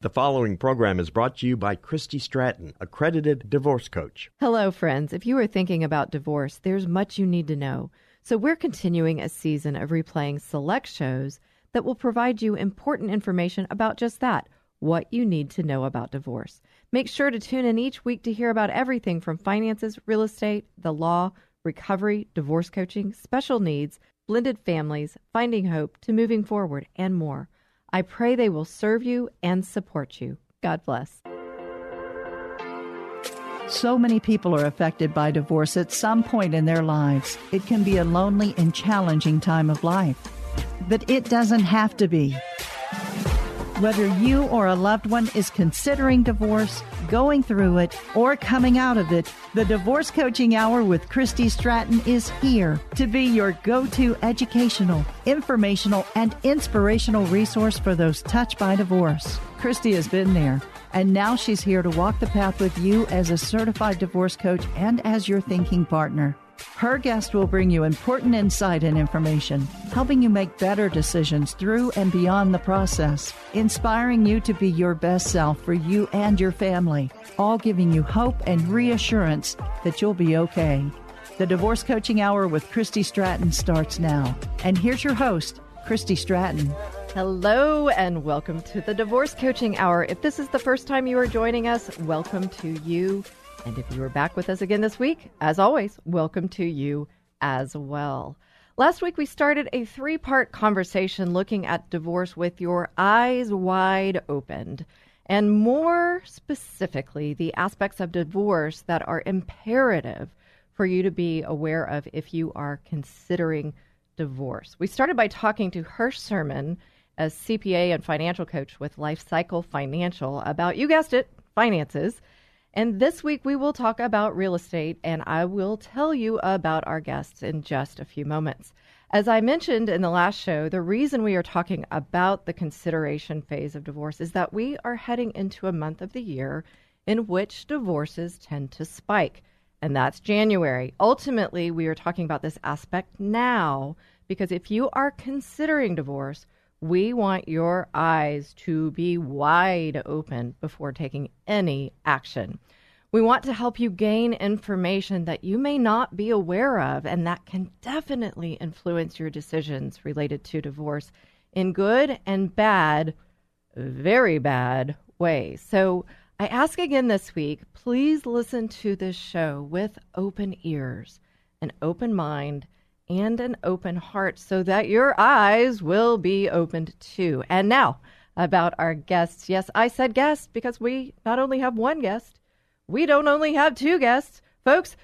The following program is brought to you by Christy Stratton, accredited divorce coach. Hello, friends. If you are thinking about divorce, there's much you need to know. So, we're continuing a season of replaying select shows that will provide you important information about just that what you need to know about divorce. Make sure to tune in each week to hear about everything from finances, real estate, the law, recovery, divorce coaching, special needs, blended families, finding hope, to moving forward, and more. I pray they will serve you and support you. God bless. So many people are affected by divorce at some point in their lives. It can be a lonely and challenging time of life. But it doesn't have to be. Whether you or a loved one is considering divorce, going through it, or coming out of it, the Divorce Coaching Hour with Christy Stratton is here to be your go to educational, informational, and inspirational resource for those touched by divorce. Christy has been there, and now she's here to walk the path with you as a certified divorce coach and as your thinking partner. Her guest will bring you important insight and information, helping you make better decisions through and beyond the process, inspiring you to be your best self for you and your family, all giving you hope and reassurance that you'll be okay. The Divorce Coaching Hour with Christy Stratton starts now. And here's your host, Christy Stratton. Hello, and welcome to the Divorce Coaching Hour. If this is the first time you are joining us, welcome to you. And if you are back with us again this week, as always, welcome to you as well. Last week, we started a three part conversation looking at divorce with your eyes wide opened, and more specifically, the aspects of divorce that are imperative for you to be aware of if you are considering divorce. We started by talking to Hirsch Sherman, a CPA and financial coach with Life Cycle Financial, about, you guessed it, finances and this week we will talk about real estate, and I will tell you about our guests in just a few moments. As I mentioned in the last show, the reason we are talking about the consideration phase of divorce is that we are heading into a month of the year in which divorces tend to spike, and that's January. Ultimately, we are talking about this aspect now because if you are considering divorce, we want your eyes to be wide open before taking any action. We want to help you gain information that you may not be aware of and that can definitely influence your decisions related to divorce in good and bad, very bad ways. So I ask again this week please listen to this show with open ears, an open mind, and an open heart so that your eyes will be opened too. And now, about our guests. Yes, I said guests because we not only have one guest, we don't only have two guests. Folks,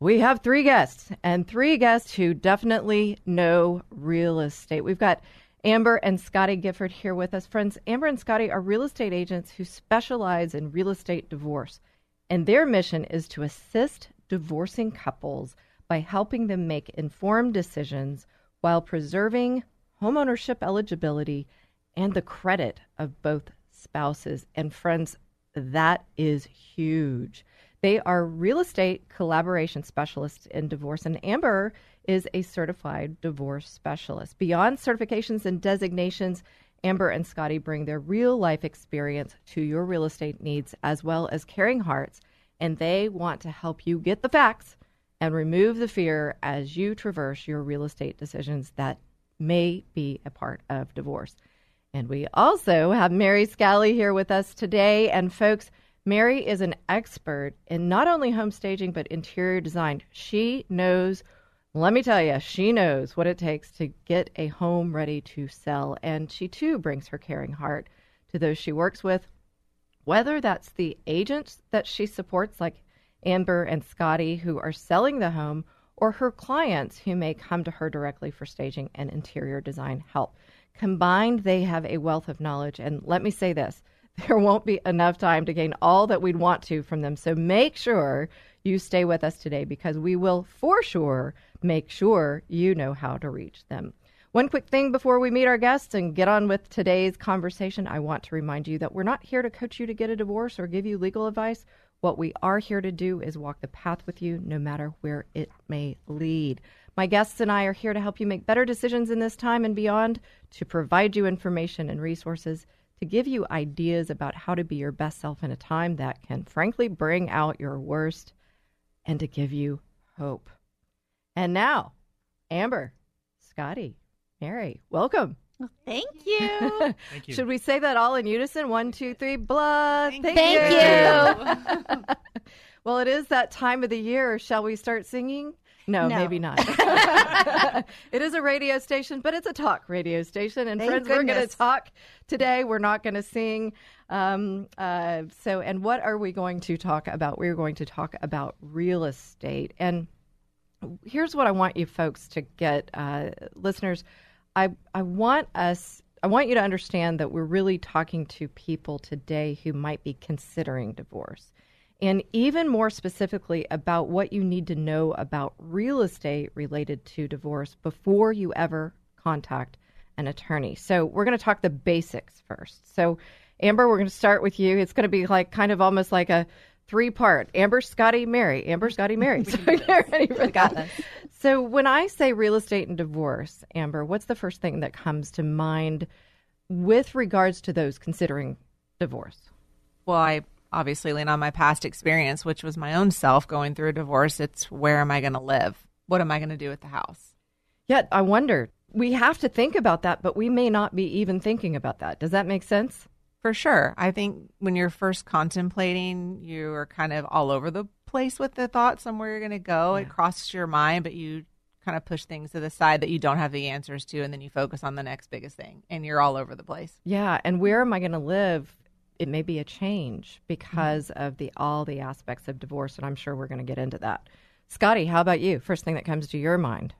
we have three guests and three guests who definitely know real estate. We've got Amber and Scotty Gifford here with us. Friends, Amber and Scotty are real estate agents who specialize in real estate divorce, and their mission is to assist divorcing couples by helping them make informed decisions while preserving homeownership eligibility and the credit of both spouses. And friends, that is huge. They are real estate collaboration specialists in divorce, and Amber is a certified divorce specialist. Beyond certifications and designations, Amber and Scotty bring their real life experience to your real estate needs as well as caring hearts, and they want to help you get the facts and remove the fear as you traverse your real estate decisions that may be a part of divorce. And we also have Mary Scalli here with us today. And folks, Mary is an expert in not only home staging, but interior design. She knows, let me tell you, she knows what it takes to get a home ready to sell. And she too brings her caring heart to those she works with, whether that's the agents that she supports, like Amber and Scotty, who are selling the home, or her clients who may come to her directly for staging and interior design help. Combined, they have a wealth of knowledge. And let me say this there won't be enough time to gain all that we'd want to from them. So make sure you stay with us today because we will for sure make sure you know how to reach them. One quick thing before we meet our guests and get on with today's conversation, I want to remind you that we're not here to coach you to get a divorce or give you legal advice. What we are here to do is walk the path with you, no matter where it may lead. My guests and I are here to help you make better decisions in this time and beyond, to provide you information and resources, to give you ideas about how to be your best self in a time that can frankly bring out your worst, and to give you hope. And now, Amber, Scotty, Mary, welcome. Thank you. Thank you. Should we say that all in unison? One, two, three, blah. Thank, Thank you. well, it is that time of the year. Shall we start singing? No, No. maybe not. it is a radio station, but it's a talk radio station. And Thank friends, we're going to talk today. We're not going to sing. Um, uh, so, and what are we going to talk about? We're going to talk about real estate. And here's what I want you folks to get, uh, listeners. I I want us. I want you to understand that we're really talking to people today who might be considering divorce. And even more specifically about what you need to know about real estate related to divorce before you ever contact an attorney. So, we're going to talk the basics first. So, Amber, we're going to start with you. It's going to be like kind of almost like a three part Amber, Scotty, Mary. Amber, Scotty, Mary. So, get ready for that. So, when I say real estate and divorce, Amber, what's the first thing that comes to mind with regards to those considering divorce? well, I obviously lean on my past experience, which was my own self going through a divorce. It's where am I going to live? What am I going to do with the house? Yet, I wonder, we have to think about that, but we may not be even thinking about that. Does that make sense? For sure. I think when you're first contemplating, you're kind of all over the place with the thoughts on where you're going to go. It crosses your mind, but you kind of push things to the side that you don't have the answers to, and then you focus on the next biggest thing, and you're all over the place. Yeah, and where am I going to live? It may be a change because Mm-hmm. of the all the aspects of divorce, and I'm sure we're going to get into that. Scotty, how about you? First thing that comes to your mind?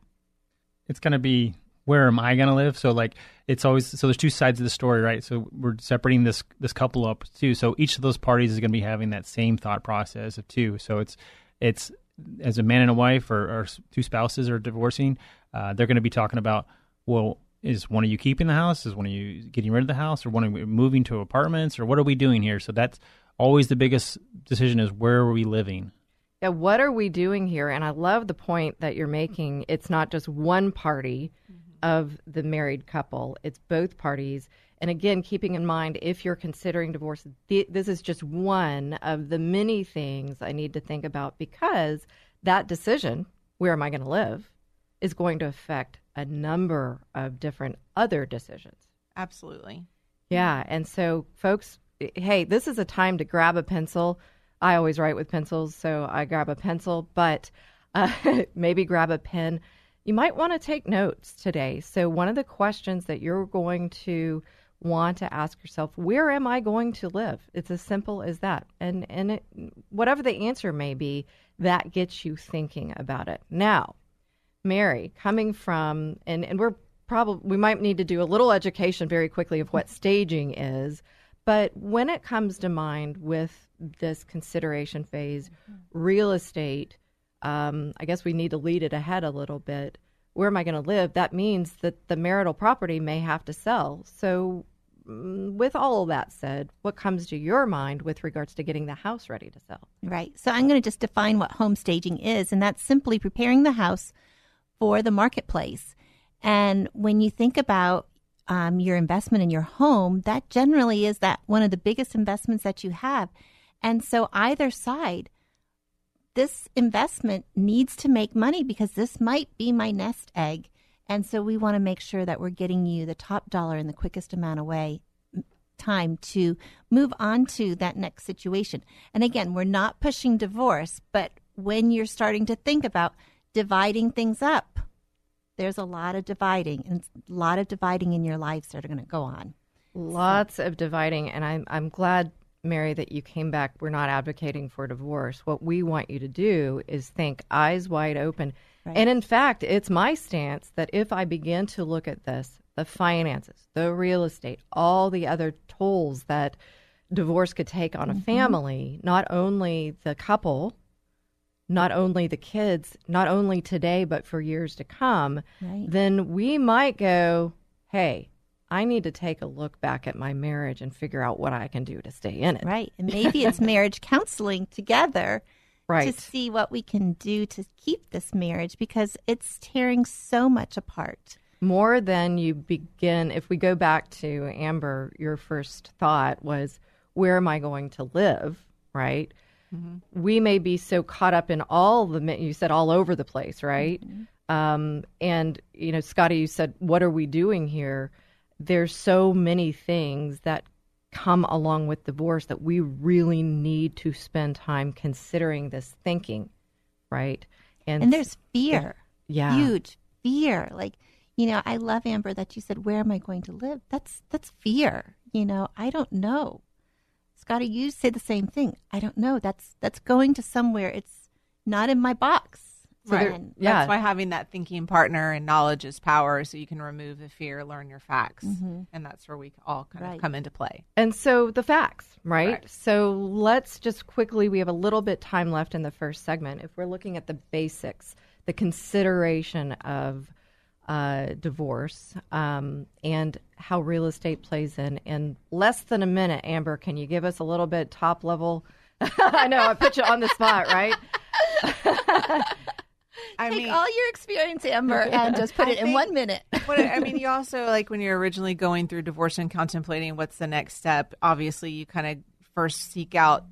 it's going to be where am I going to live? So like it's always so there's two sides of the story, right? So we're separating this this couple up too. So each of those parties is going to be having that same thought process of two. So it's it's as a man and a wife or, or two spouses are divorcing, uh, they're going to be talking about well. Is one of you keeping the house? Is one of you getting rid of the house, or one of you moving to apartments, or what are we doing here? So that's always the biggest decision: is where are we living? Yeah, what are we doing here? And I love the point that you're making. It's not just one party of the married couple, it's both parties. And again, keeping in mind, if you're considering divorce, th- this is just one of the many things I need to think about because that decision, where am I going to live, is going to affect a number of different other decisions. Absolutely. Yeah. And so, folks, hey, this is a time to grab a pencil. I always write with pencils, so I grab a pencil, but uh, maybe grab a pen. You might want to take notes today. So, one of the questions that you're going to want to ask yourself, where am I going to live? It's as simple as that. And and it, whatever the answer may be, that gets you thinking about it. Now, Mary, coming from and and we're probably we might need to do a little education very quickly of what staging is, but when it comes to mind with this consideration phase, mm-hmm. real estate, um, I guess we need to lead it ahead a little bit. Where am I going to live? That means that the marital property may have to sell. So, mm, with all that said, what comes to your mind with regards to getting the house ready to sell? Right. So I'm going to just define what home staging is, and that's simply preparing the house for the marketplace. And when you think about um, your investment in your home, that generally is that one of the biggest investments that you have. And so either side, this investment needs to make money because this might be my nest egg. And so we want to make sure that we're getting you the top dollar in the quickest amount of way time to move on to that next situation. And again, we're not pushing divorce, but when you're starting to think about dividing things up, there's a lot of dividing and a lot of dividing in your lives that are going to go on. Lots of dividing, and I'm I'm glad, Mary, that you came back. We're not advocating for divorce. What we want you to do is think eyes wide open. Right. And in fact, it's my stance that if I begin to look at this, the finances, the real estate, all the other tolls that divorce could take on a Mm-hmm. family, not only the couple, not only the kids, not only today, but for years to come, Right. then we might go, hey, I need to take a look back at my marriage and figure out what I can do to stay in it. Right. And maybe it's marriage counseling together Right. to see what we can do to keep this marriage because it's tearing so much apart. more than you begin if we go back to amber your first thought was where am i going to live right we may be so caught up in all the you said all over the place right um, and you know scotty you said what are we doing here there's so many things that come along with divorce that we really need to spend time considering this thinking right And and there's fear. yeah Huge fear. Like, you know, I love Amber that you said, Where am I going to live? That's that's fear. You know, I don't know. Scotty, you say the same thing. I don't know. That's that's going to somewhere. It's not in my box. So there- yeah. That's why having that thinking partner and knowledge is power, so you can remove the fear, learn your facts, and that's where we all kind Right. of come into play. And so the facts, right? Correct. So let's just quickly, we have a little bit time left in the first segment. If we're looking at the basics, the consideration of uh, divorce um, and how real estate plays in, in less than a minute, Amber, can you give us a little bit top level? I know, I put you on the spot, right? I Take mean, all your experience, Amber, and just put I it in one minute. what I mean, you also like when you're originally going through divorce and contemplating what's the next step. Obviously, you kind of first seek out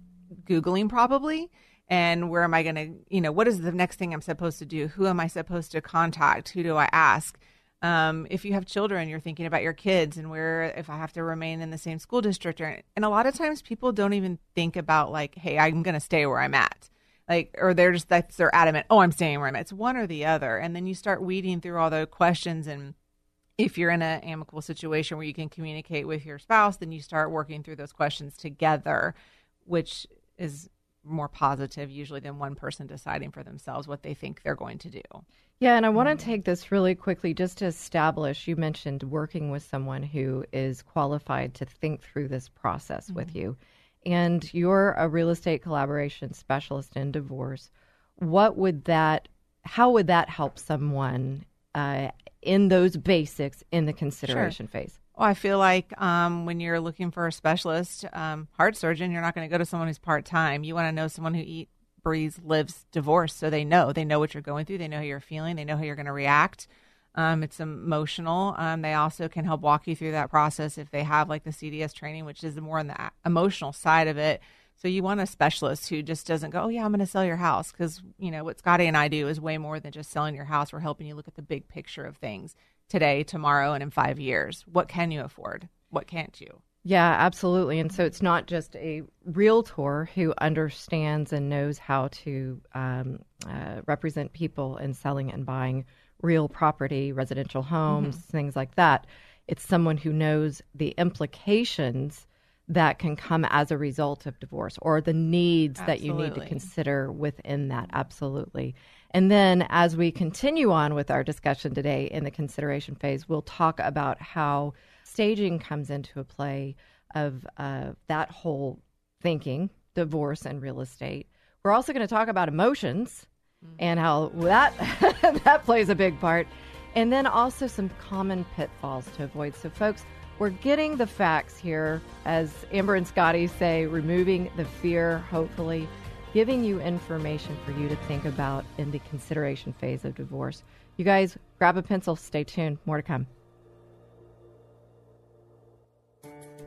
googling probably, and where am I going to, you know, what is the next thing I'm supposed to do? Who am I supposed to contact? Who do I ask? Um, if you have children, you're thinking about your kids and where if I have to remain in the same school district. Or, and a lot of times, people don't even think about like, hey, I'm going to stay where I'm at like or they're just that's they're adamant oh i'm staying where i'm at. It's one or the other. And then you start weeding through all the questions. And if you're in an amicable situation where you can communicate with your spouse then you start working through those questions together which is more positive usually than one person deciding for themselves what they think they're going to do. Yeah, and I want to mm-hmm. take this really quickly just to establish you mentioned working with someone who is qualified to think through this process with mm-hmm. you. And you're a real estate collaboration specialist in divorce. What would that, how would that help someone uh, in those basics in the consideration phase? Well, I feel like um, when you're looking for a specialist, um, heart surgeon, you're not going to go to someone who's part time. You want to know someone who eat, breathes, lives divorce, so they know. They know what you're going through. They know how you're feeling. They know how you're going to react. Um, it's emotional. Um, they also can help walk you through that process if they have like the CDS training, which is more on the emotional side of it. So you want a specialist who just doesn't go, oh yeah, I'm going to sell your house because you know what Scotty and I do is way more than just selling your house. We're helping you look at the big picture of things today, tomorrow, and in five years. What can you afford? What can't you? Yeah, absolutely. And so it's not just a realtor who understands and knows how to um, uh, represent people in selling and buying real property, residential homes, things like that. It's someone who knows the implications that can come as a result of divorce or the needs that you need to consider within that. Absolutely. And then as we continue on with our discussion today in the consideration phase, we'll talk about how staging comes into a play of uh, that whole thinking, divorce and real estate. We're also going to talk about emotions and how that that plays a big part. And then also some common pitfalls to avoid. So folks, we're getting the facts here as Amber and Scotty say, removing the fear, hopefully, giving you information for you to think about in the consideration phase of divorce. You guys grab a pencil, stay tuned, more to come.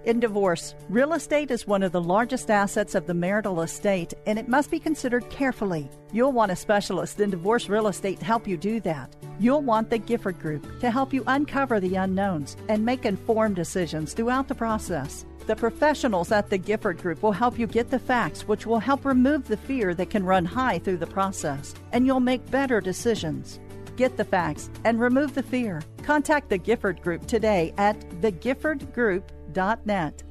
In divorce, real estate is one of the largest assets of the marital estate and it must be considered carefully. You'll want a specialist in divorce real estate to help you do that. You'll want the Gifford Group to help you uncover the unknowns and make informed decisions throughout the process. The professionals at the Gifford Group will help you get the facts, which will help remove the fear that can run high through the process, and you'll make better decisions. Get the facts and remove the fear. Contact the Gifford Group today at thegiffordgroup.net.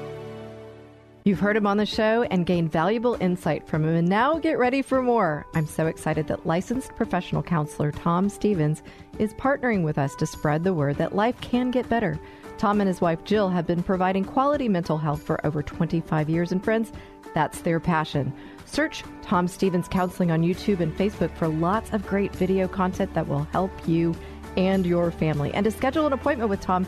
You've heard him on the show and gained valuable insight from him, and now get ready for more. I'm so excited that licensed professional counselor Tom Stevens is partnering with us to spread the word that life can get better. Tom and his wife Jill have been providing quality mental health for over 25 years, and friends, that's their passion. Search Tom Stevens Counseling on YouTube and Facebook for lots of great video content that will help you and your family. And to schedule an appointment with Tom,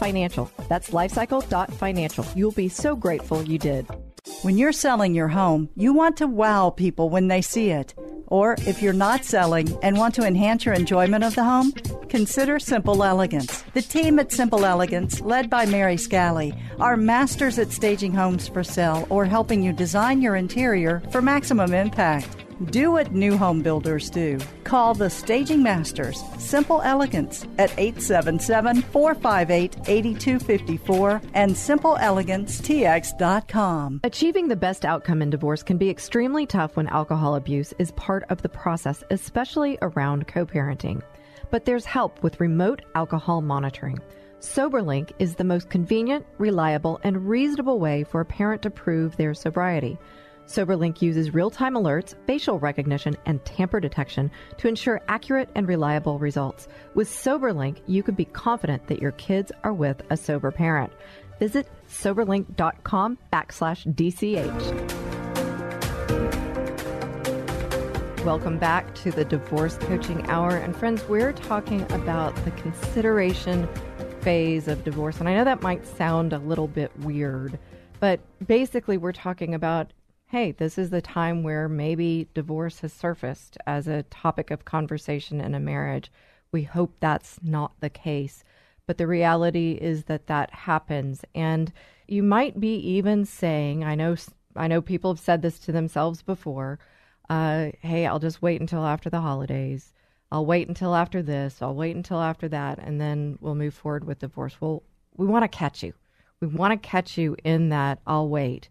lifecycle.financial. That's lifecycle.financial. You'll be so grateful you did. When you're selling your home, you want to wow people when they see it. Or if you're not selling and want to enhance your enjoyment of the home, consider Simple Elegance. The team at Simple Elegance, led by Mary Scalli, are masters at staging homes for sale or helping you design your interior for maximum impact. Do what new home builders do. Call the Staging Masters, Simple Elegance, at 877 458 8254 and simpleelegancetx.com. Achieving the best outcome in divorce can be extremely tough when alcohol abuse is part of the process, especially around co parenting. But there's help with remote alcohol monitoring. SoberLink is the most convenient, reliable, and reasonable way for a parent to prove their sobriety. SoberLink uses real time alerts, facial recognition, and tamper detection to ensure accurate and reliable results. With SoberLink, you can be confident that your kids are with a sober parent. Visit soberlink.com backslash DCH. Welcome back to the Divorce Coaching Hour. And friends, we're talking about the consideration phase of divorce. And I know that might sound a little bit weird, but basically, we're talking about hey, this is the time where maybe divorce has surfaced as a topic of conversation in a marriage. We hope that's not the case. But the reality is that that happens. And you might be even saying, I know, I know people have said this to themselves before. Uh, hey, I'll just wait until after the holidays. I'll wait until after this. I'll wait until after that, and then we'll move forward with divorce. Well, we want to catch you. We want to catch you in that. I'll wait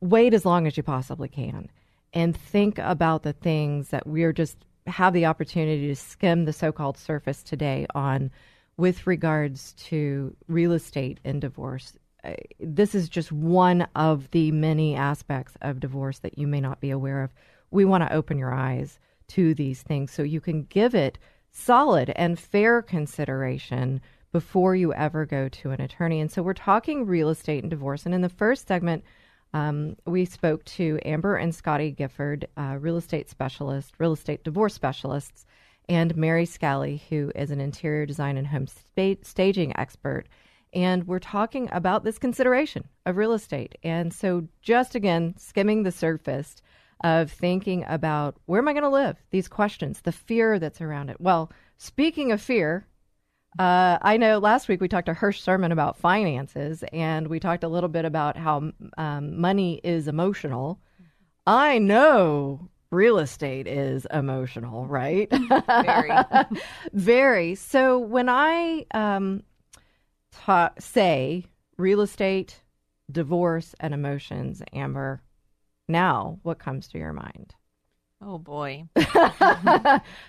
wait as long as you possibly can and think about the things that we're just have the opportunity to skim the so-called surface today on with regards to real estate and divorce. Uh, this is just one of the many aspects of divorce that you may not be aware of. We want to open your eyes to these things so you can give it solid and fair consideration before you ever go to an attorney. And so we're talking real estate and divorce. And in the first segment, um, we spoke to Amber and Scotty Gifford, uh, real estate specialist, real estate divorce specialists, and Mary Scalli, who is an interior design and home sta- staging expert. And we're talking about this consideration of real estate. And so, just again, skimming the surface of thinking about where am I going to live? These questions, the fear that's around it. Well, speaking of fear, uh, I know last week we talked to Hirsch Sherman about finances, and we talked a little bit about how um, money is emotional. I know real estate is emotional, right? Very. Very. So when I um, ta- say real estate, divorce, and emotions, Amber, now what comes to your mind? Oh boy.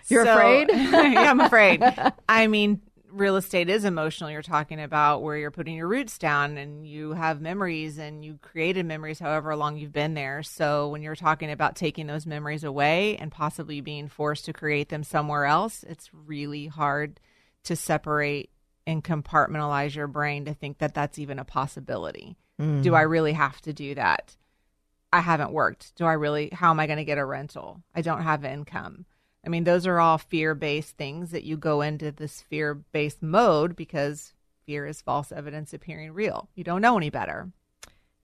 You're So- afraid? yeah, I'm afraid. I mean, real estate is emotional. You're talking about where you're putting your roots down and you have memories and you created memories however long you've been there. So when you're talking about taking those memories away and possibly being forced to create them somewhere else, it's really hard to separate and compartmentalize your brain to think that that's even a possibility. Mm. Do I really have to do that? I haven't worked. Do I really? How am I going to get a rental? I don't have income. I mean, those are all fear based things that you go into this fear based mode because fear is false evidence appearing real. You don't know any better.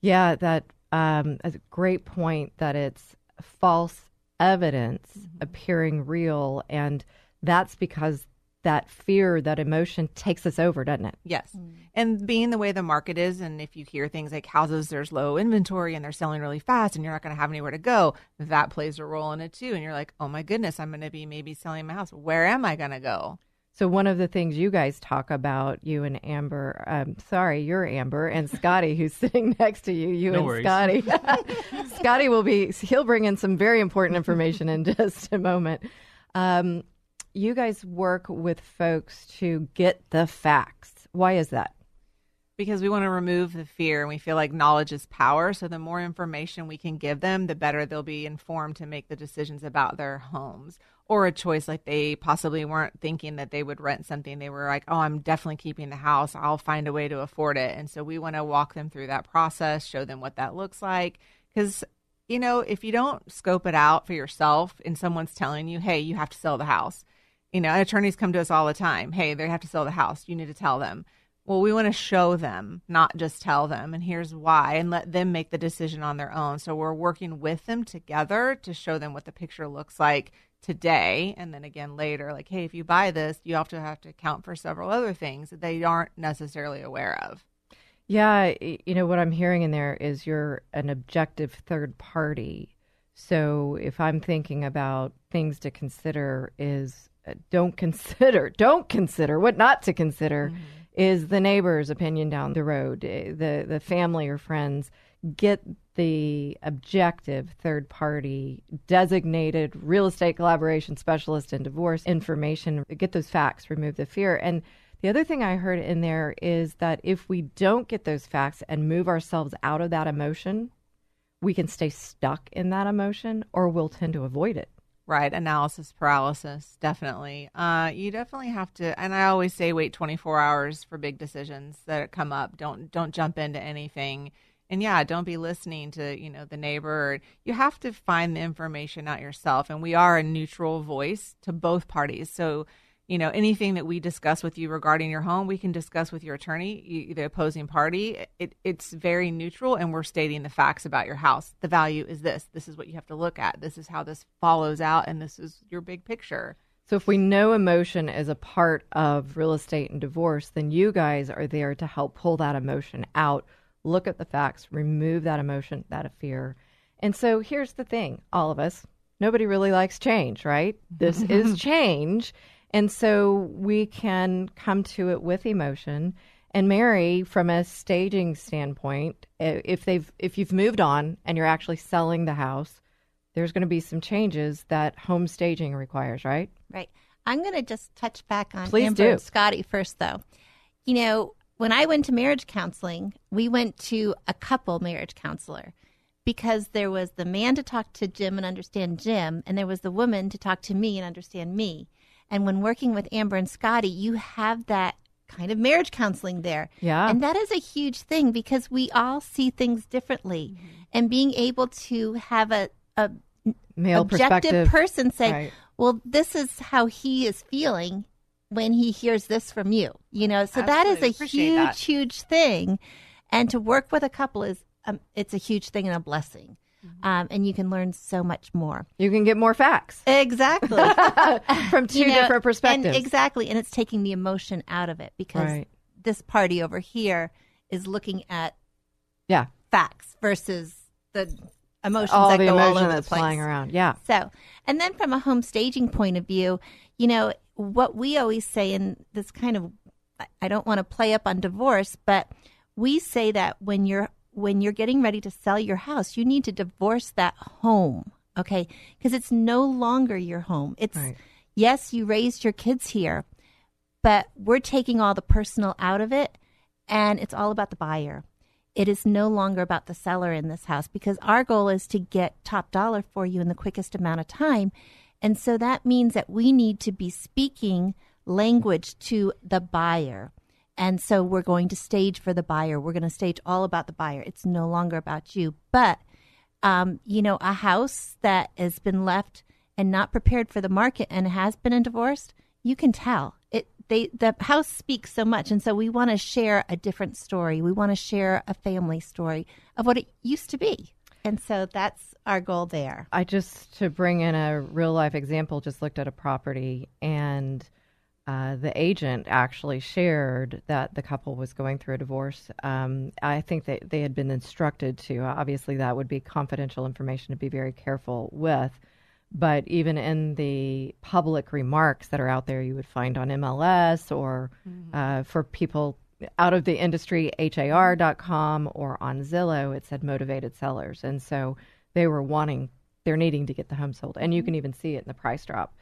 Yeah, that um, a great point that it's false evidence Mm-hmm. appearing real, and that's because that fear, that emotion takes us over, doesn't it? Yes. And being the way the market is, and if you hear things like houses, there's low inventory and they're selling really fast and you're not going to have anywhere to go, that plays a role in it too. And you're like, oh my goodness, I'm going to be maybe selling my house. Where am I going to go? So one of the things you guys talk about, you and Amber, um, sorry, you're Amber and Scotty, who's sitting next to you, you No and worries. Scotty. Scotty will be, he'll bring in some very important information in just a moment. Um, you guys work with folks to get the facts. Why is that? Because we want to remove the fear and we feel like knowledge is power. So the more information we can give them, the better they'll be informed to make the decisions about their homes or a choice like they possibly weren't thinking that they would rent something. They were like, oh, I'm definitely keeping the house. I'll find a way to afford it. And so we want to walk them through that process, show them what that looks like. Because, you know, if you don't scope it out for yourself and someone's telling you, hey, you have to sell the house, you know, attorneys come to us all the time. Hey, they have to sell the house. You need to tell them. Well, we want to show them, not just tell them. And here's why, and let them make the decision on their own. So we're working with them together to show them what the picture looks like today. And then again later, like, hey, if you buy this, you to have to account for several other things that they aren't necessarily aware of. Yeah, you know what I'm hearing in there is you're an objective third party. So if I'm thinking about things to consider is don't consider, don't consider what not to consider is the neighbor's opinion down the road, eh, the the family or friends get the objective third party designated real estate collaboration specialist in divorce information get those facts remove the fear. And the other thing I heard in there is that if we don't get those facts and move ourselves out of that emotion, we can stay stuck in that emotion or we'll tend to avoid it. Right, analysis paralysis, definitely. Uh, you definitely have to, and I always say wait 24 hours for big decisions that come up. Don't don't jump into anything, and yeah, don't be listening to you know the neighbor. You have to find the information out yourself, and we are a neutral voice to both parties. So you know anything that we discuss with you regarding your home we can discuss with your attorney the opposing party it, it's very neutral and we're stating the facts about your house the value is this this is what you have to look at this is how this follows out and this is your big picture So if we know emotion is a part of real estate and divorce, then you guys are there to help pull that emotion out, look at the facts, remove that emotion, that fear. And so here's the thing, all of us, nobody really likes change, right? This is change. And so we can come to it with emotion. And Mary, from a staging standpoint, eh, if they've if you've moved on and you're actually selling the house, there's going to be some changes that home staging requires, right? Right. I'm going to just touch back on Please Amber do. and Scotty first, though. You know, when I went to marriage counseling, we went to a couple marriage counselor because there was the man to talk to Jim and understand Jim, and there was the woman to talk to me and understand me. And when working with Amber and Scotty, you have that kind of marriage counseling there. Yeah. And that is a huge thing because we all see things differently. Mm-hmm. And being able to have a, a Male objective person say, Right. well, this is how he is feeling when he hears this from you. You know, so that is a Appreciate huge, that. huge thing. And to work with a couple is, um, it's a huge thing and a blessing. Mm-hmm. Um, and you can learn so much more. You can get more facts Exactly. from two You know, different and perspectives. exactly. And it's taking the emotion out of it because Right. this party over here is looking at yeah. facts versus the emotions All that the go all emotion over that's the place. flying around. Yeah. So, and then from a home staging point of view, you know, what we always say, in this kind of, I don't want to play up on divorce, but we say that when you're when you're getting ready to sell your house, you need to divorce that home, okay? Because it's no longer your home. It's Right. yes, you raised your kids here, but we're taking all the personal out of it, and it's all about the buyer. It is no longer about the seller in this house because our goal is to get top dollar for you in the quickest amount of time. And so that means that we need to be speaking language to the buyer. And so we're going to stage for the buyer. We're going to stage all about the buyer. It's no longer about you. But, um, you know, a house that has been left and not prepared for the market and has been in divorce, you can tell. It they the house speaks so much and so we want to share a different story. We want to share a family story of what it used to be. And so that's our goal there. I just to bring in a real life example just looked at a property and uh, the agent actually shared that the couple was going through a divorce. Um, I think that they had been instructed to. Obviously, that would be confidential information to be very careful with. But even in the public remarks that are out there, you would find on MLS or mm-hmm. uh, for people out of the industry, har.com or on Zillow, it said motivated sellers. And so they were wanting, they're needing to get the home sold. And you can even see it in the price drop.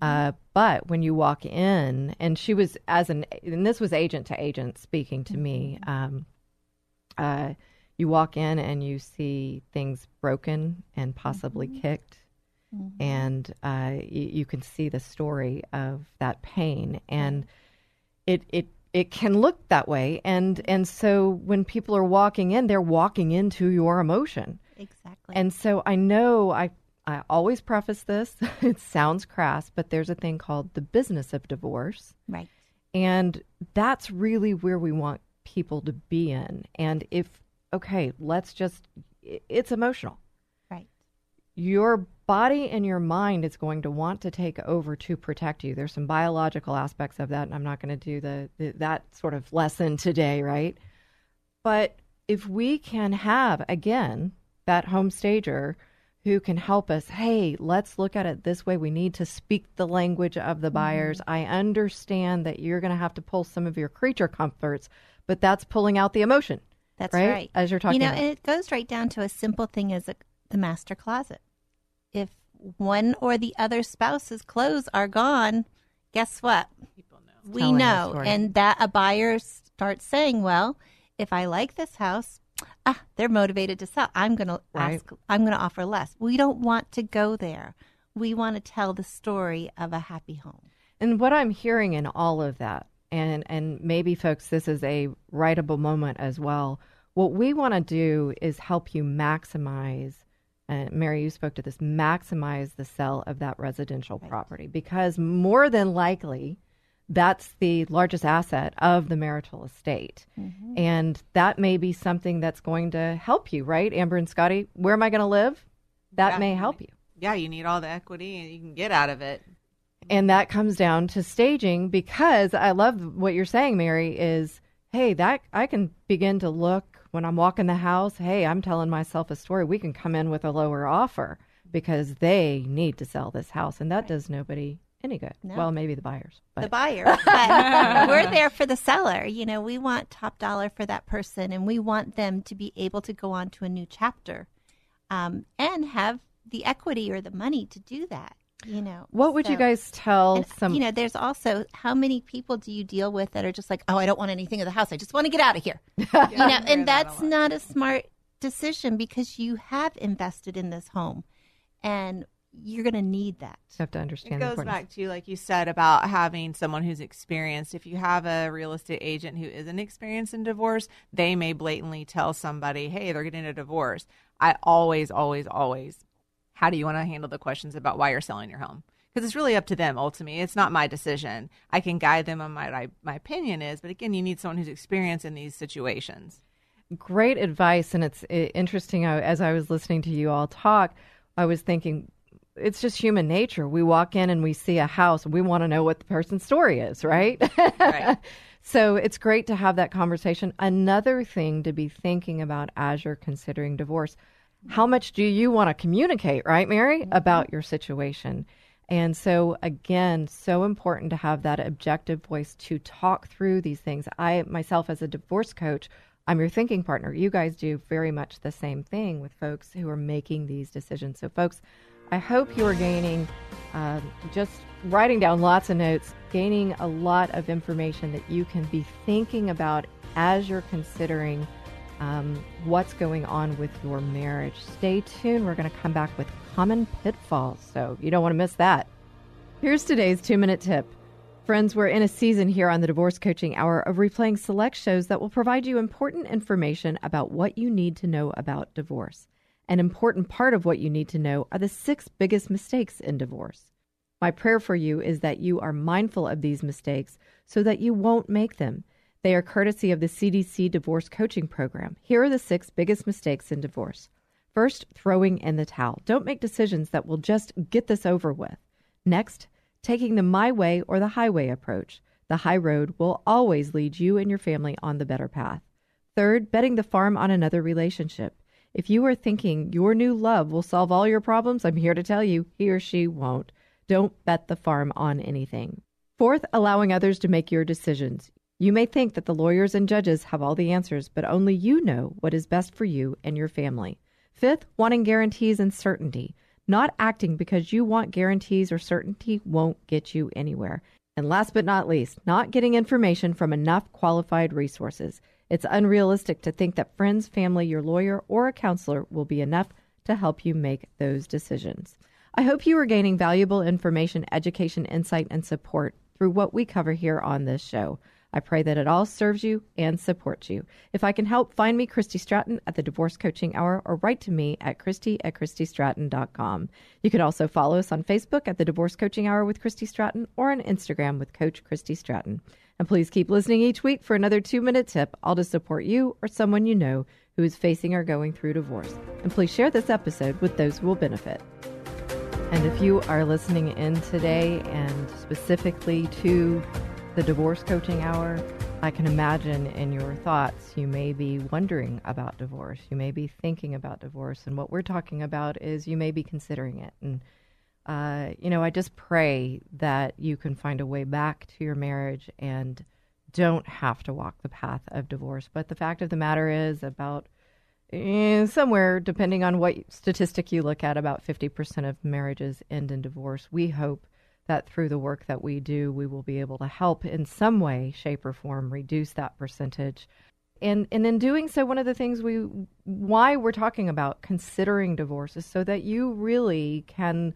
Uh, but when you walk in, and she was as an, and this was agent to agent speaking to me. Mm-hmm. Um, uh, you walk in and you see things broken and possibly mm-hmm. kicked, mm-hmm. and uh, you, you, can see the story of that pain, and it it it can look that way, and and so when people are walking in, they're walking into your emotion. Exactly. And so I know I I always preface this. it sounds crass, but there's a thing called the business of divorce. Right. And that's really where we want people to be in. And if, okay, let's just, it's emotional. Right. Your body and your mind is going to want to take over to protect you. There's some biological aspects of that, and I'm not going to do the, the that sort of lesson today, right? But if we can have, again, that home stager who can help us. Hey, let's look at it this way. We need to speak the language of the buyers. Mm-hmm. I understand that you're going to have to pull some of your creature comforts, but that's pulling out the emotion. That's right. right. As you're talking, you know, about. and it goes right down to a simple thing as a, the master closet. If one or the other spouse's clothes are gone, guess what? People know. We know, and that a buyer starts saying, "Well, if I like this house, ah, they're motivated to sell. I'm going right. to ask, I'm going to offer less. We don't want to go there. We want to tell the story of a happy home. And what I'm hearing in all of that, and, and maybe folks, this is a writable moment as well. What we want to do is help you maximize and Mary, you spoke to this, maximize the sale of that residential right. property because more than likely, that's the largest asset of the marital estate. Mm-hmm. And that may be something that's going to help you, right? Amber and Scotty, where am I going to live? That yeah. may help you. Yeah, you need all the equity and you can get out of it. And that comes down to staging because I love what you're saying, Mary, is hey, that I can begin to look when I'm walking the house, hey, I'm telling myself a story. We can come in with a lower offer because they need to sell this house and that right. does nobody any good. No. Well, maybe the buyers. But. The buyer. But we're there for the seller. You know, we want top dollar for that person and we want them to be able to go on to a new chapter um, and have the equity or the money to do that. You know, what would so, you guys tell and, some? You know, there's also how many people do you deal with that are just like, oh, I don't want anything of the house. I just want to get out of here. yeah, you know, and that's that not a smart decision because you have invested in this home, and you're going to need that. You have to understand. It goes back to like you said about having someone who's experienced. If you have a real estate agent who isn't experienced in divorce, they may blatantly tell somebody, "Hey, they're getting a divorce." I always, always, always. How do you want to handle the questions about why you're selling your home? Because it's really up to them. Ultimately, it's not my decision. I can guide them on my my opinion is, but again, you need someone who's experienced in these situations. Great advice, and it's eh, interesting. As I was listening to you all talk, I was thinking it's just human nature. We walk in and we see a house and we want to know what the person's story is, right? right. so it's great to have that conversation. Another thing to be thinking about as you're considering divorce how much do you want to communicate, right, Mary, mm-hmm. about your situation? And so, again, so important to have that objective voice to talk through these things. I, myself, as a divorce coach, I'm your thinking partner. You guys do very much the same thing with folks who are making these decisions. So, folks, I hope you are gaining, uh, just writing down lots of notes, gaining a lot of information that you can be thinking about as you're considering um, what's going on with your marriage. Stay tuned. We're going to come back with common pitfalls, so you don't want to miss that. Here's today's two minute tip Friends, we're in a season here on the Divorce Coaching Hour of replaying select shows that will provide you important information about what you need to know about divorce. An important part of what you need to know are the six biggest mistakes in divorce. My prayer for you is that you are mindful of these mistakes so that you won't make them. They are courtesy of the CDC Divorce Coaching Program. Here are the six biggest mistakes in divorce. First, throwing in the towel. Don't make decisions that will just get this over with. Next, taking the my way or the highway approach. The high road will always lead you and your family on the better path. Third, betting the farm on another relationship. If you are thinking your new love will solve all your problems, I'm here to tell you he or she won't. Don't bet the farm on anything. Fourth, allowing others to make your decisions. You may think that the lawyers and judges have all the answers, but only you know what is best for you and your family. Fifth, wanting guarantees and certainty. Not acting because you want guarantees or certainty won't get you anywhere. And last but not least, not getting information from enough qualified resources. It's unrealistic to think that friends, family, your lawyer, or a counselor will be enough to help you make those decisions. I hope you are gaining valuable information, education, insight, and support through what we cover here on this show. I pray that it all serves you and supports you. If I can help, find me, Christy Stratton, at the Divorce Coaching Hour or write to me at Christy at ChristyStratton.com. You can also follow us on Facebook at the Divorce Coaching Hour with Christy Stratton or on Instagram with Coach Christy Stratton. And please keep listening each week for another two minute tip, all to support you or someone you know who is facing or going through divorce. And please share this episode with those who will benefit. And if you are listening in today and specifically to the divorce coaching hour, I can imagine in your thoughts you may be wondering about divorce. You may be thinking about divorce. And what we're talking about is you may be considering it. And, uh, you know, I just pray that you can find a way back to your marriage and don't have to walk the path of divorce. But the fact of the matter is, about eh, somewhere, depending on what statistic you look at, about 50% of marriages end in divorce. We hope that through the work that we do, we will be able to help in some way, shape, or form reduce that percentage. And, and in doing so, one of the things we, why we're talking about considering divorce is so that you really can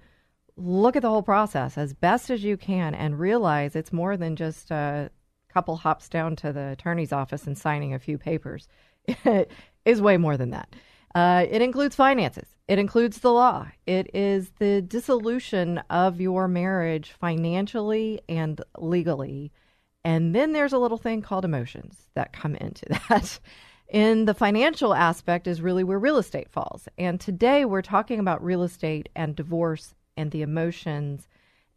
look at the whole process as best as you can and realize it's more than just a couple hops down to the attorney's office and signing a few papers. It is way more than that. Uh, it includes finances. It includes the law. It is the dissolution of your marriage financially and legally. And then there's a little thing called emotions that come into that. In the financial aspect is really where real estate falls. And today we're talking about real estate and divorce and the emotions.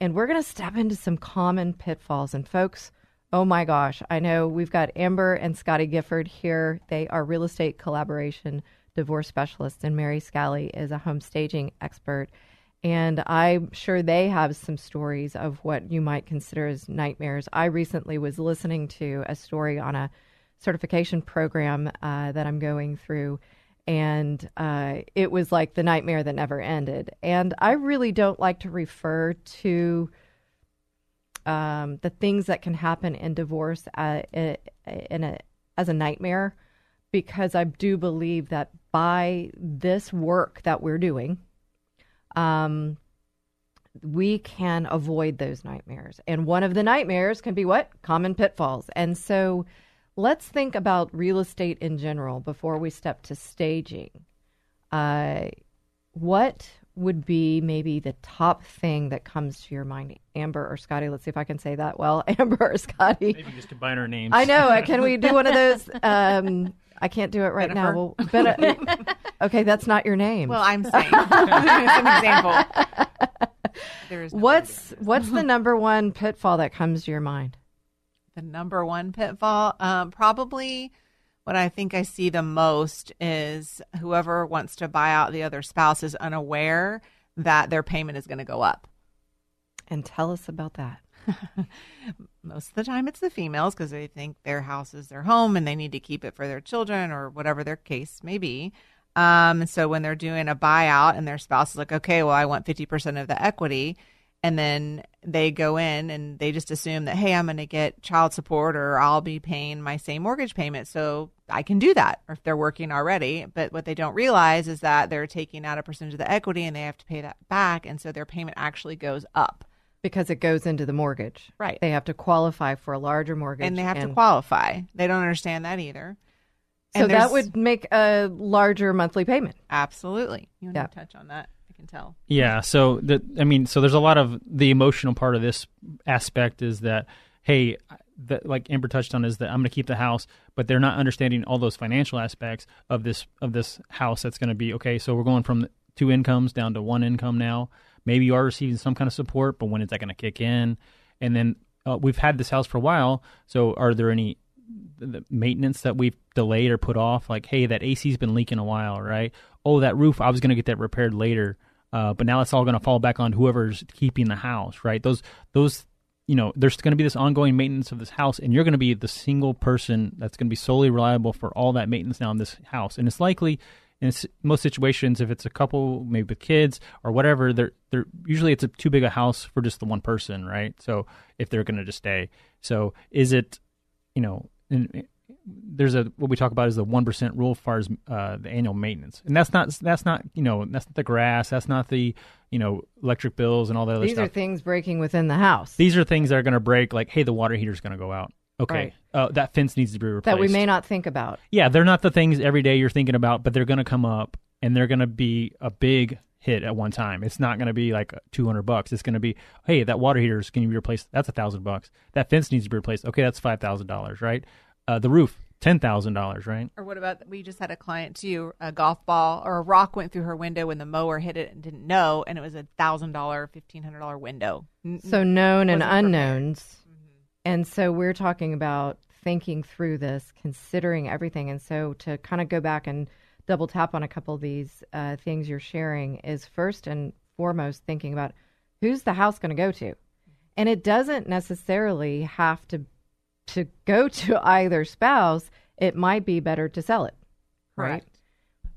And we're going to step into some common pitfalls. And folks, oh my gosh, I know we've got Amber and Scotty Gifford here. They are real estate collaboration divorce specialists, and Mary Scalli is a home staging expert. And I'm sure they have some stories of what you might consider as nightmares. I recently was listening to a story on a certification program uh, that I'm going through, and uh, it was like the nightmare that never ended. And I really don't like to refer to um, the things that can happen in divorce uh, in a, as a nightmare because I do believe that by this work that we're doing, um, we can avoid those nightmares. And one of the nightmares can be what? Common pitfalls. And so let's think about real estate in general before we step to staging. Uh, what would be maybe the top thing that comes to your mind, Amber or Scotty? Let's see if I can say that well. Amber or Scotty? Maybe just combine our names. I know. Can we do one of those? Um, I can't do it right Jennifer. now. Well, ben- okay, that's not your name. Well, I'm saying an example. There is no what's what's the number one pitfall that comes to your mind? The number one pitfall, um, probably what I think I see the most is whoever wants to buy out the other spouse is unaware that their payment is going to go up. And tell us about that. Most of the time, it's the females because they think their house is their home and they need to keep it for their children or whatever their case may be. Um, so when they're doing a buyout and their spouse is like, okay, well, I want 50% of the equity. And then they go in and they just assume that, hey, I'm going to get child support or I'll be paying my same mortgage payment. So I can do that or if they're working already. But what they don't realize is that they're taking out a percentage of the equity and they have to pay that back. And so their payment actually goes up because it goes into the mortgage. Right. They have to qualify for a larger mortgage. and they have to qualify. They don't understand that either. So And that would make a larger monthly payment. absolutely. You want Yeah. to touch on that? Can tell. Yeah. So the I mean, so there's a lot of the emotional part of this aspect is that hey, that like Amber touched on is that I'm going to keep the house, but they're not understanding all those financial aspects of this of this house. That's going to be okay. So we're going from two incomes down to one income now. Maybe you are receiving some kind of support, but when is that going to kick in? And then uh, we've had this house for a while. So are there any the maintenance that we've delayed or put off. Like, hey, that AC's been leaking a while, right? Oh, that roof, I was going to get that repaired later, uh, but now it's all going to fall back on whoever's keeping the house, right? Those, those, you know, there's going to be this ongoing maintenance of this house, and you're going to be the single person that's going to be solely reliable for all that maintenance now in this house, and it's likely. In most situations, if it's a couple, maybe with kids or whatever, they're they're usually it's a too big a house for just the one person, right? So if they're going to just stay, so is it, you know, and there's a what we talk about is the one percent rule as far as uh, the annual maintenance, and that's not that's not you know that's not the grass, that's not the you know electric bills and all that other These stuff. are things breaking within the house These are things that are going to break. Like, hey, the water heater's going to go out. Okay, Right. uh, that fence needs to be replaced. that we may not think about. Yeah, they're not the things every day you're thinking about, but they're going to come up and they're going to be a big hit at one time. It's not going to be like 200 bucks. It's going to be, hey, that water heater is going to be replaced. That's a thousand bucks. That fence needs to be replaced. Okay, that's five thousand dollars, right? Uh, the roof, ten thousand dollars, right? Or what about we just had a client too? A golf ball or a rock went through her window when the mower hit it and didn't know, and it was a thousand dollar, fifteen hundred dollar window. So known and wasn't prepared. unknowns. And so we're talking about thinking through this, considering everything. And so to kind of go back and double tap on a couple of these uh, things you're sharing is first and foremost thinking about who's the house going to go to. And it doesn't necessarily have to to go to either spouse. It might be better to sell it. Right. Correct.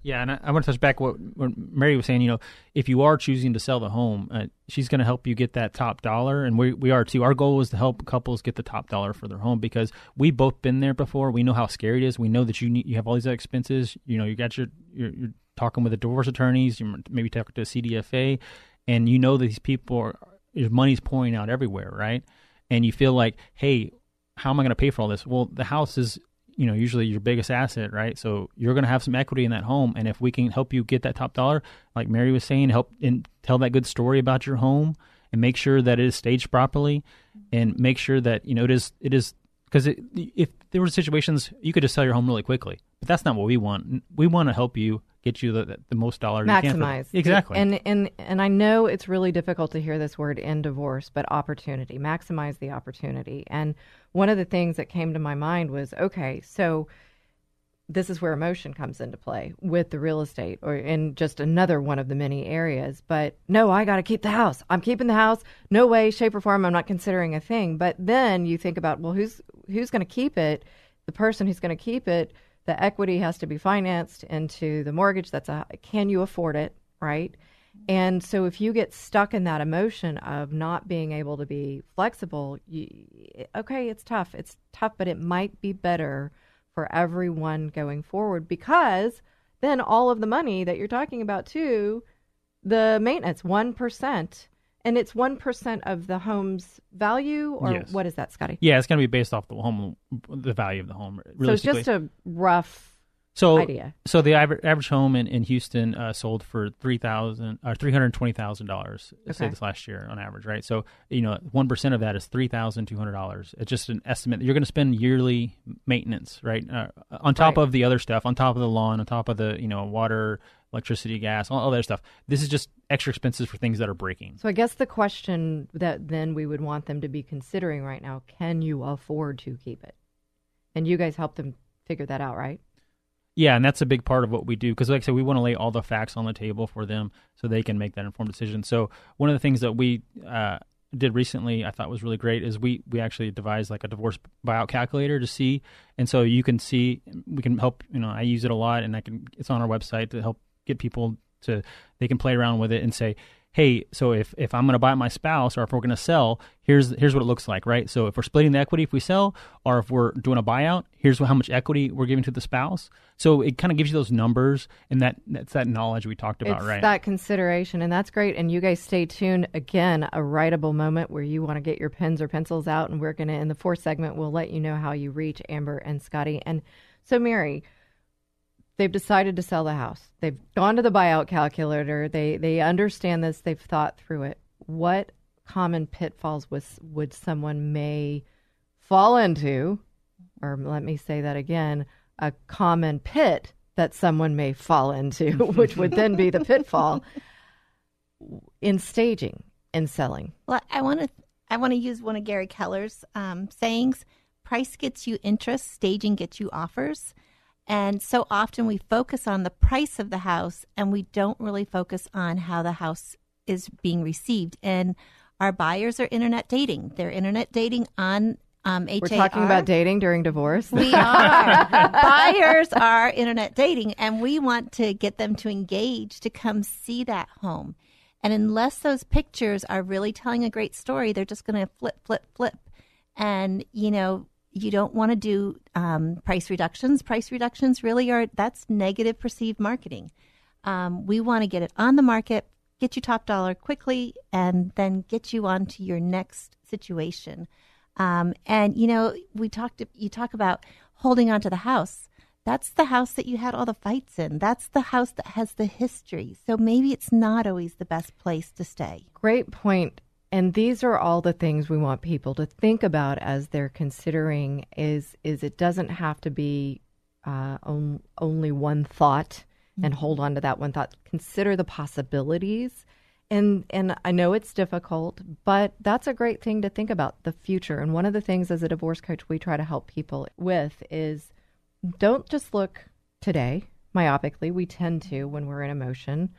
Yeah, and I, I want to touch back what, what Mary was saying. You know, if you are choosing to sell the home, uh, she's going to help you get that top dollar, and we we are too. Our goal is to help couples get the top dollar for their home because we've both been there before. We know how scary it is. We know that you need you have all these expenses. You know, you got your you're, you're talking with the divorce attorneys. You maybe talking to a CDFA, and you know that these people are your money's pouring out everywhere, right? And you feel like, hey, how am I going to pay for all this? Well, the house is you know usually your biggest asset right so you're going to have some equity in that home and if we can help you get that top dollar like mary was saying help and tell that good story about your home and make sure that it is staged properly and make sure that you know it is it is because if there were situations you could just sell your home really quickly but that's not what we want. We want to help you get you the, the most dollars you can maximize. Exactly. And and and i know it's really difficult to hear this word in divorce but opportunity. Maximize the opportunity. And one of the things that came to my mind was okay so this is where emotion comes into play with the real estate or in just another one of the many areas. But no i got to keep the house. I'm keeping the house. No way shape or form i'm not considering a thing. But then you think about well who's who's going to keep it? The person who's going to keep it the equity has to be financed into the mortgage that's a can you afford it right? And so if you get stuck in that emotion of not being able to be flexible you, okay it's tough it's tough but it might be better for everyone going forward because then all of the money that you're talking about too the maintenance 1% and it's 1% of the home's value or Yes. what is that scotty yeah it's going to be based off the home the value of the home so it's just a rough so idea. So the average, home in, in Houston uh, sold for three thousand or three hundred twenty thousand dollars. Say this last year on average, right? So you know one percent of that is three thousand two hundred dollars. It's just an estimate. You're going to spend yearly maintenance, right? Uh, on top Right. of the other stuff, on top of the lawn, on top of the you know water, electricity, gas, all, all that stuff. This is just extra expenses for things that are breaking. So I guess the question that then we would want them to be considering right now, can you afford to keep it? And you guys help them figure that out, right? Yeah, and that's a big part of what we do because, like I said, we want to lay all the facts on the table for them so they can make that informed decision. So one of the things that we uh, did recently, I thought was really great, is we we actually devised like a divorce buyout calculator to see, and so you can see we can help. You know, I use it a lot, and I can it's on our website to help get people to they can play around with it and say, hey, so if, if I'm going to buy my spouse or if we're going to sell, here's here's what it looks like, right? So if we're splitting the equity if we sell, or if we're doing a buyout, here's how much equity we're giving to the spouse. So it kind of gives you those numbers and that that's that knowledge we talked about, it's right? That consideration, and that's great. And you guys stay tuned. Again, a writable moment where you want to get your pens or pencils out, and we're going to in the fourth segment we'll let you know how you reach Amber and Scotty. And so, Mary, they've decided to sell the house. They've gone to the buyout calculator. They they understand this. They've thought through it. What common pitfalls was, would someone may fall into, or let me say that again, a common pit that someone may fall into, which would then be the pitfall in staging and selling. Well, I want to I want to use one of Gary Keller's um, sayings: "Price gets you interest, staging gets you offers." And so often we focus on the price of the house, and we don't really focus on how the house is being received. And our buyers are internet dating. They're internet dating on um, HAR. We're talking about dating during divorce. We are. Buyers are internet dating, and we want to get them to engage to come see that home. And unless those pictures are really telling a great story, they're just going to flip, flip, flip. And, you know, you don't want to do um, price reductions. Price reductions really are that's negative perceived marketing. Um, we want to get it on the market, get you top dollar quickly, and then get you on to your next situation. Um, and you know, we talked. You talk about holding on to the house. That's the house that you had all the fights in. That's the house that has the history. So maybe it's not always the best place to stay. Great point. And these are all the things we want people to think about as they're considering. Is is it doesn't have to be uh, on, only one thought and Mm-hmm. hold on to that one thought. Consider the possibilities. And and I know it's difficult, but that's a great thing to think about the future. And one of the things as a divorce coach we try to help people with is don't just look today myopically. We tend to when we're in emotion.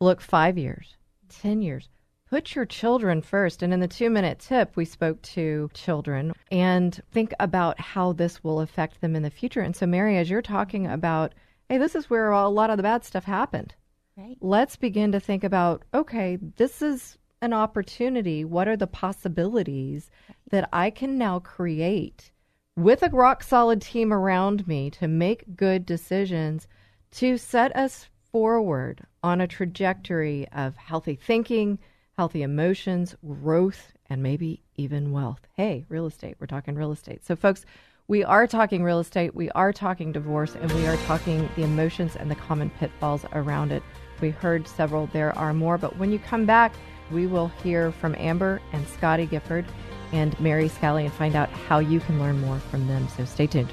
Look 5 years, 10 years. Put your children first. And in the 2-minute tip, we spoke to children and think about how this will affect them in the future. And so Mary, as you're talking about, hey, this is where a lot of the bad stuff happened Right. let's begin to think about okay, this is an opportunity. What are the possibilities that I can now create with a rock solid team around me to make good decisions to set us forward on a trajectory of healthy thinking, healthy emotions, growth, and maybe even wealth? Hey, real estate. We're talking real estate. So, folks, we are talking real estate, we are talking divorce, and we are talking the emotions and the common pitfalls around it. We heard several, there are more, but when you come back, we will hear from Amber and Scotty Gifford and Mary Scalli and find out how you can learn more from them. So stay tuned.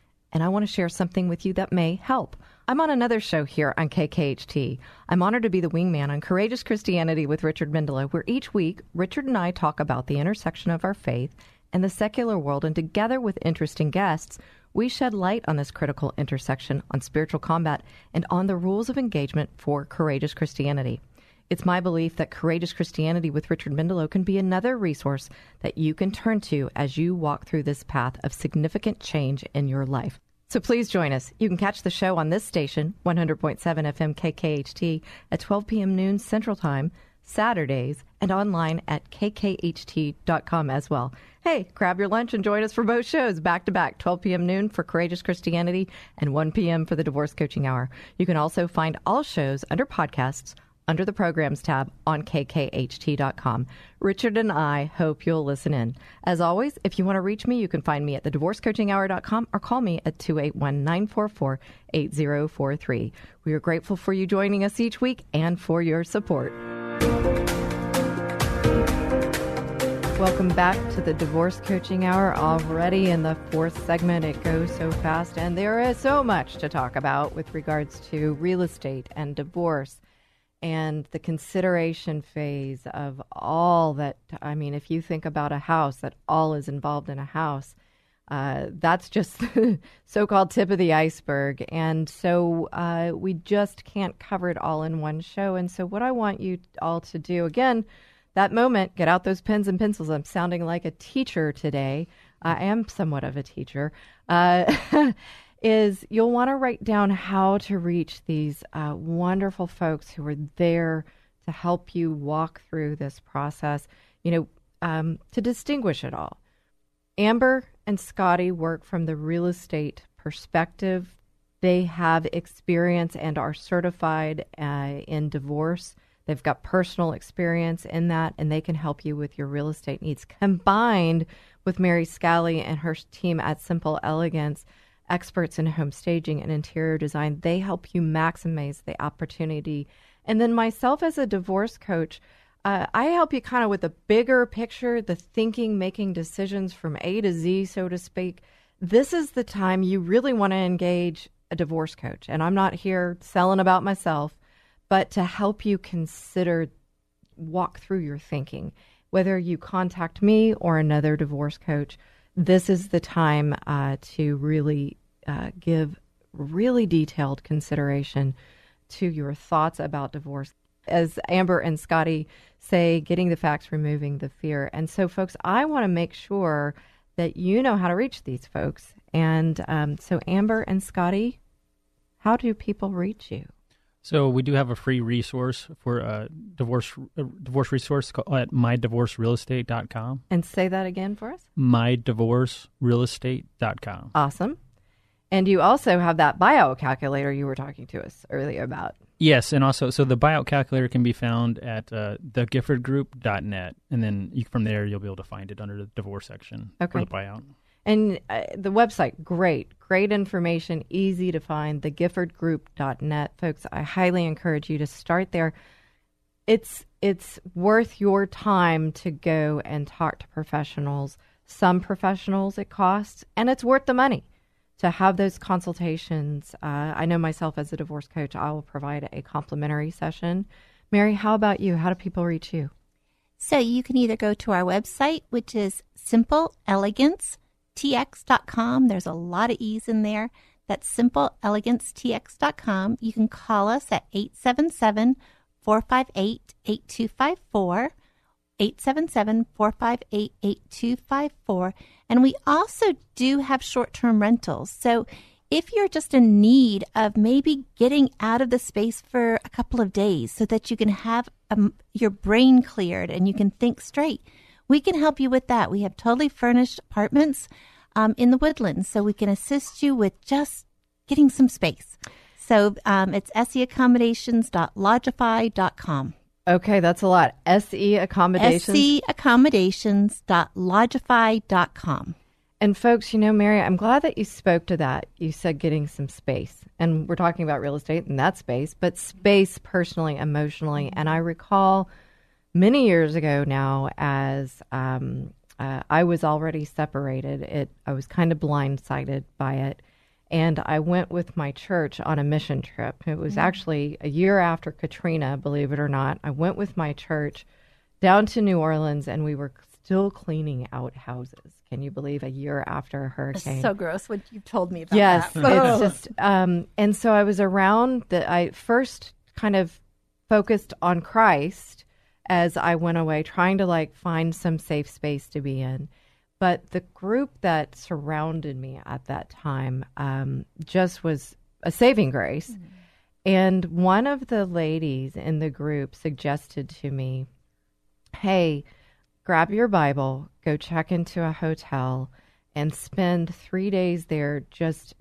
and I want to share something with you that may help. I'm on another show here on KKHT. I'm honored to be the wingman on Courageous Christianity with Richard Mendelow, where each week Richard and I talk about the intersection of our faith and the secular world, and together with interesting guests, we shed light on this critical intersection on spiritual combat and on the rules of engagement for courageous Christianity. It's my belief that Courageous Christianity with Richard Mendelow can be another resource that you can turn to as you walk through this path of significant change in your life. So please join us. You can catch the show on this station, 100.7 FM KKHT, at 12 p.m. noon Central Time, Saturdays, and online at kkht.com as well. Hey, grab your lunch and join us for both shows back to back, 12 p.m. noon for Courageous Christianity and 1 p.m. for the Divorce Coaching Hour. You can also find all shows under podcasts under the programs tab on kkht.com. Richard and I hope you'll listen in. As always, if you want to reach me, you can find me at thedivorcecoachinghour.com or call me at 281 944 8043. We are grateful for you joining us each week and for your support. Welcome back to the Divorce Coaching Hour. Already in the fourth segment, it goes so fast, and there is so much to talk about with regards to real estate and divorce and the consideration phase of all that. I mean, if you think about a house, that all is involved in a house. Uh, that's just the so-called tip of the iceberg, and so uh, we just can't cover it all in one show. And so, what I want you all to do again that moment, get out those pens and pencils. I'm sounding like a teacher today. I am somewhat of a teacher. Uh, is you'll want to write down how to reach these uh, wonderful folks who are there to help you walk through this process. You know, um, to distinguish it all. Amber and Scotty work from the real estate perspective. They have experience and are certified uh, in divorce They've got personal experience in that, and they can help you with your real estate needs. Combined with Mary Scalli and her team at Simple Elegance, experts in home staging and interior design, they help you maximize the opportunity. And then myself as a divorce coach, uh, I help you kind of with the bigger picture, the thinking, making decisions from A to Z, so to speak. This is the time you really want to engage a divorce coach. And I'm not here selling about myself but to help you consider, walk through your thinking. Whether you contact me or another divorce coach, this is the time uh, to really uh, give really detailed consideration to your thoughts about divorce. As Amber and Scotty say, getting the facts, removing the fear. And so, folks, I want to make sure that you know how to reach these folks. And um, so, Amber and Scotty, how do people reach you? So we do have a free resource for a divorce a divorce resource at mydivorcerealestate.com. And say that again for us. mydivorcerealestate.com. Awesome. And you also have that buyout calculator you were talking to us earlier about. Yes, and also so the buyout calculator can be found at uh, thegiffordgroup.net, and then you, from there you'll be able to find it under the divorce section okay. for the buyout. And uh, the website, great, great information, easy to find, thegiffordgroup.net. Folks, I highly encourage you to start there. It's it's worth your time to go and talk to professionals. Some professionals it costs, and it's worth the money to have those consultations. Uh, I know myself as a divorce coach, I will provide a complimentary session. Mary, how about you? How do people reach you? So you can either go to our website, which is Simple Elegance tx.com. There's a lot of E's in there. That's simpleelegancetx.com. You can call us at 877 458 8254. 877 458 8254. And we also do have short term rentals. So if you're just in need of maybe getting out of the space for a couple of days so that you can have um, your brain cleared and you can think straight, we can help you with that. We have totally furnished apartments um, in the woodlands, so we can assist you with just getting some space. So um, it's seaccommodations.lodgify.com. Okay, that's a lot. SE accommodations. SE accommodations.lodgify.com. And folks, you know, Mary, I'm glad that you spoke to that. You said getting some space. And we're talking about real estate and that space, but space personally, emotionally. And I recall many years ago now as um, uh, I was already separated. It I was kind of blindsided by it, and I went with my church on a mission trip. It was mm-hmm. actually a year after Katrina, believe it or not. I went with my church down to New Orleans, and we were still cleaning out houses. Can you believe a year after a hurricane? It's so gross what you told me about yes, that. Yes, it's just um, and so I was around the I first kind of focused on Christ as I went away, trying to like find some safe space to be in. But the group that surrounded me at that time um, just was a saving grace. Mm-hmm. And one of the ladies in the group suggested to me, hey, grab your Bible, go check into a hotel, and spend three days there just,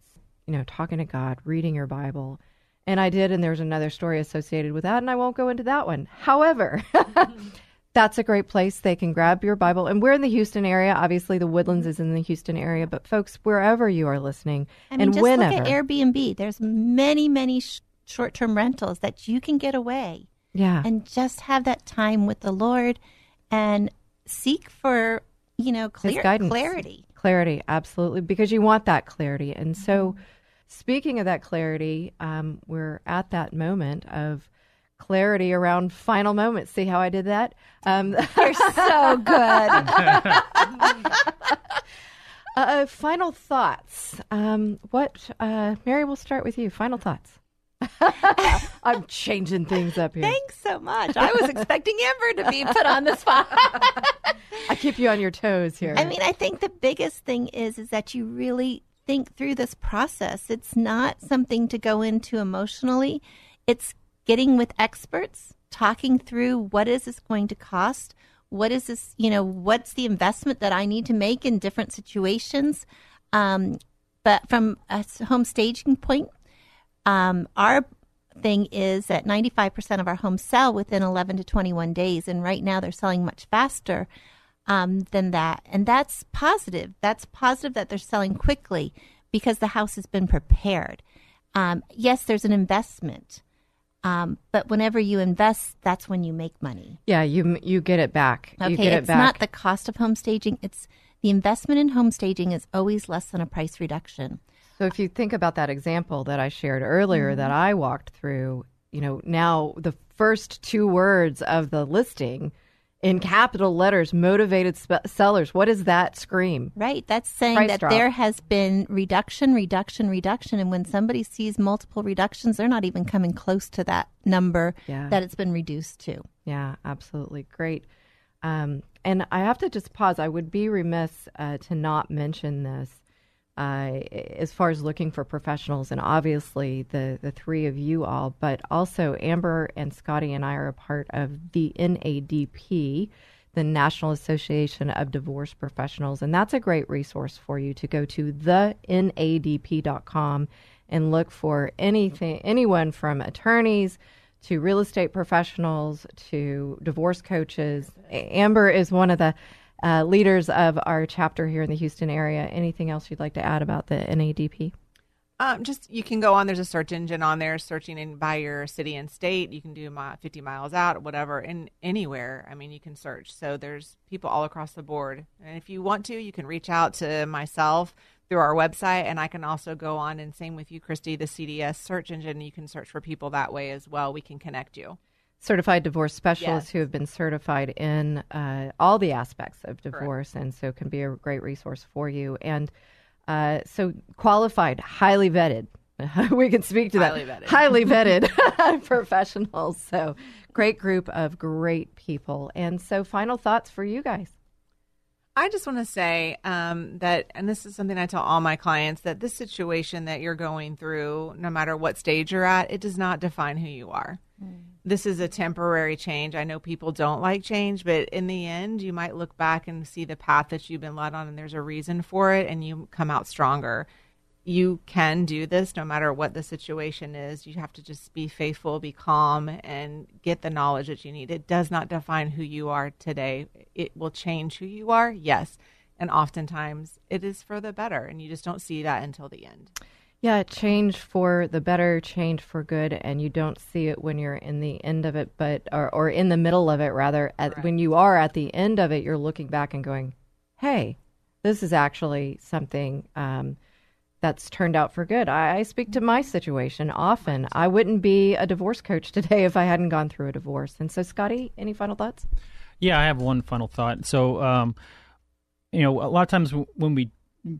you know, talking to God, reading your Bible. And I did, and there's another story associated with that, and I won't go into that one. However, that's a great place. They can grab your Bible. And we're in the Houston area. Obviously, the Woodlands is in the Houston area, but folks, wherever you are listening, I mean, and just whenever. look at Airbnb. There's many, many sh- short term rentals that you can get away. Yeah. And just have that time with the Lord and seek for you know clear, clarity. Clarity, absolutely, because you want that clarity. And so, speaking of that clarity, um, we're at that moment of clarity around final moments. See how I did that? Um, You're so good. uh, final thoughts. Um, what, uh, Mary? We'll start with you. Final thoughts. I'm changing things up here. Thanks so much. I was expecting Amber to be put on the spot. I keep you on your toes here. I mean, I think the biggest thing is is that you really think through this process. It's not something to go into emotionally. It's getting with experts, talking through what is this going to cost? What is this, you know, what's the investment that I need to make in different situations? Um, but from a home staging point, um, our thing is that 95% of our homes sell within 11 to 21 days. And right now they're selling much faster um, than that. And that's positive. That's positive that they're selling quickly because the house has been prepared. Um, yes, there's an investment. Um, but whenever you invest, that's when you make money. yeah, you you get it back. Okay, you get it it's back. not the cost of home staging. It's the investment in home staging is always less than a price reduction. So if you think about that example that I shared earlier that I walked through, you know, now the first two words of the listing in capital letters motivated sellers. What does that scream? Right. That's saying Price that drop. there has been reduction, reduction, reduction. And when somebody sees multiple reductions, they're not even coming close to that number Yeah. that it's been reduced to. Yeah, absolutely. Great. Um, and I have to just pause. I would be remiss uh, to not mention this uh, as far as looking for professionals, and obviously the, the three of you all, but also Amber and Scotty and I are a part of the NADP, the National Association of Divorce Professionals. And that's a great resource for you to go to thenadp.com and look for anything, anyone from attorneys to real estate professionals to divorce coaches. Amber is one of the uh, leaders of our chapter here in the Houston area. Anything else you'd like to add about the NADP? Um, just you can go on. There's a search engine on there, searching in by your city and state. You can do mi- 50 miles out, whatever, and anywhere. I mean, you can search. So there's people all across the board. And if you want to, you can reach out to myself through our website, and I can also go on and same with you, Christy, the CDS search engine. You can search for people that way as well. We can connect you. Certified divorce specialists Yes. who have been certified in uh, all the aspects of divorce, and so can be a great resource for you. And uh, so qualified, highly vetted. we can speak to Highly that. vetted. Highly vetted professionals. So great group of great people. And so, final thoughts for you guys. I just want to say um, that, and this is something I tell all my clients, that this situation that you're going through, no matter what stage you're at, it does not define who you are. This is a temporary change. I know people don't like change, but in the end, you might look back and see the path that you've been led on, and there's a reason for it, and you come out stronger. You can do this no matter what the situation is. You have to just be faithful, be calm, and get the knowledge that you need. It does not define who you are today. It will change who you are, yes. And oftentimes it is for the better, and you just don't see that until the end. Yeah, change for the better, change for good, and you don't see it when you're in the end of it, but or, or in the middle of it rather. At, when you are at the end of it, you're looking back and going, "Hey, this is actually something um, that's turned out for good." I, I speak to my situation often. I wouldn't be a divorce coach today if I hadn't gone through a divorce. And so, Scotty, any final thoughts? Yeah, I have one final thought. So, um, you know, a lot of times when we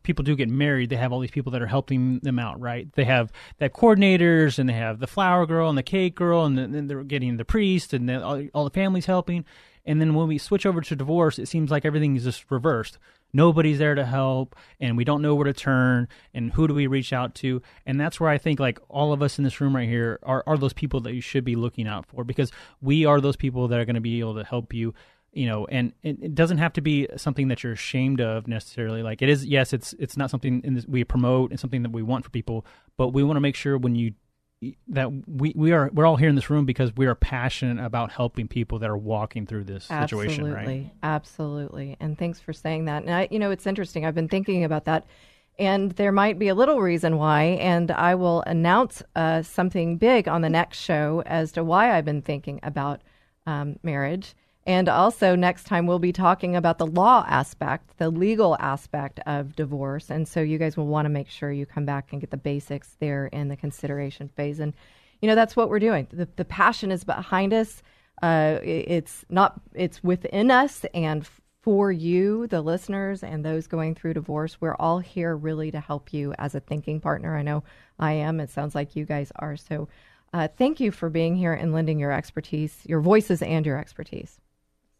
people do get married, they have all these people that are helping them out, right? They have they have coordinators, and they have the flower girl and the cake girl, and then they're getting the priest, and all, all the families helping. And then when we switch over to divorce, it seems like everything is just reversed. Nobody's there to help, and we don't know where to turn, and who do we reach out to? And that's where I think like all of us in this room right here are, are those people that you should be looking out for because we are those people that are going to be able to help you you know and it, doesn't have to be something that you're ashamed of necessarily like it is yes it's it's not something in this, we promote and something that we want for people but we want to make sure when you that we we are we're all here in this room because we are passionate about helping people that are walking through this situation right Absolutely, absolutely. And thanks for saying that. And I, you know, it's interesting. I've been thinking about that, and there might be a little reason why. And I will announce uh, something big on the next show as to why I've been thinking about um, marriage. And also, next time we'll be talking about the law aspect, the legal aspect of divorce. And so, you guys will want to make sure you come back and get the basics there in the consideration phase. And, you know, that's what we're doing. The, the passion is behind us. Uh, it's not, it's within us and for you, the listeners, and those going through divorce. We're all here really to help you as a thinking partner. I know I am. It sounds like you guys are. So, uh, thank you for being here and lending your expertise, your voices, and your expertise.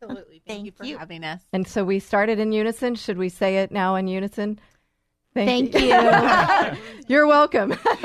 Absolutely. Thank, Thank you for you. having us. And so we started in unison. Should we say it now in unison? Thank, Thank you. you. you're welcome.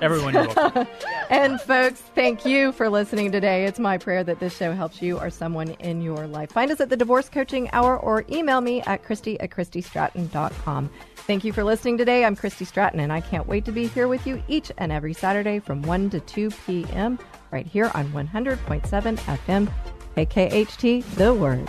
Everyone, you're welcome. and folks, thank you for listening today. It's my prayer that this show helps you or someone in your life. Find us at the Divorce Coaching Hour or email me at Christy at ChristyStratton.com. Thank you for listening today. I'm Christy Stratton, and I can't wait to be here with you each and every Saturday from 1 to 2 p.m. right here on 100.7 FM KKHT, The Word.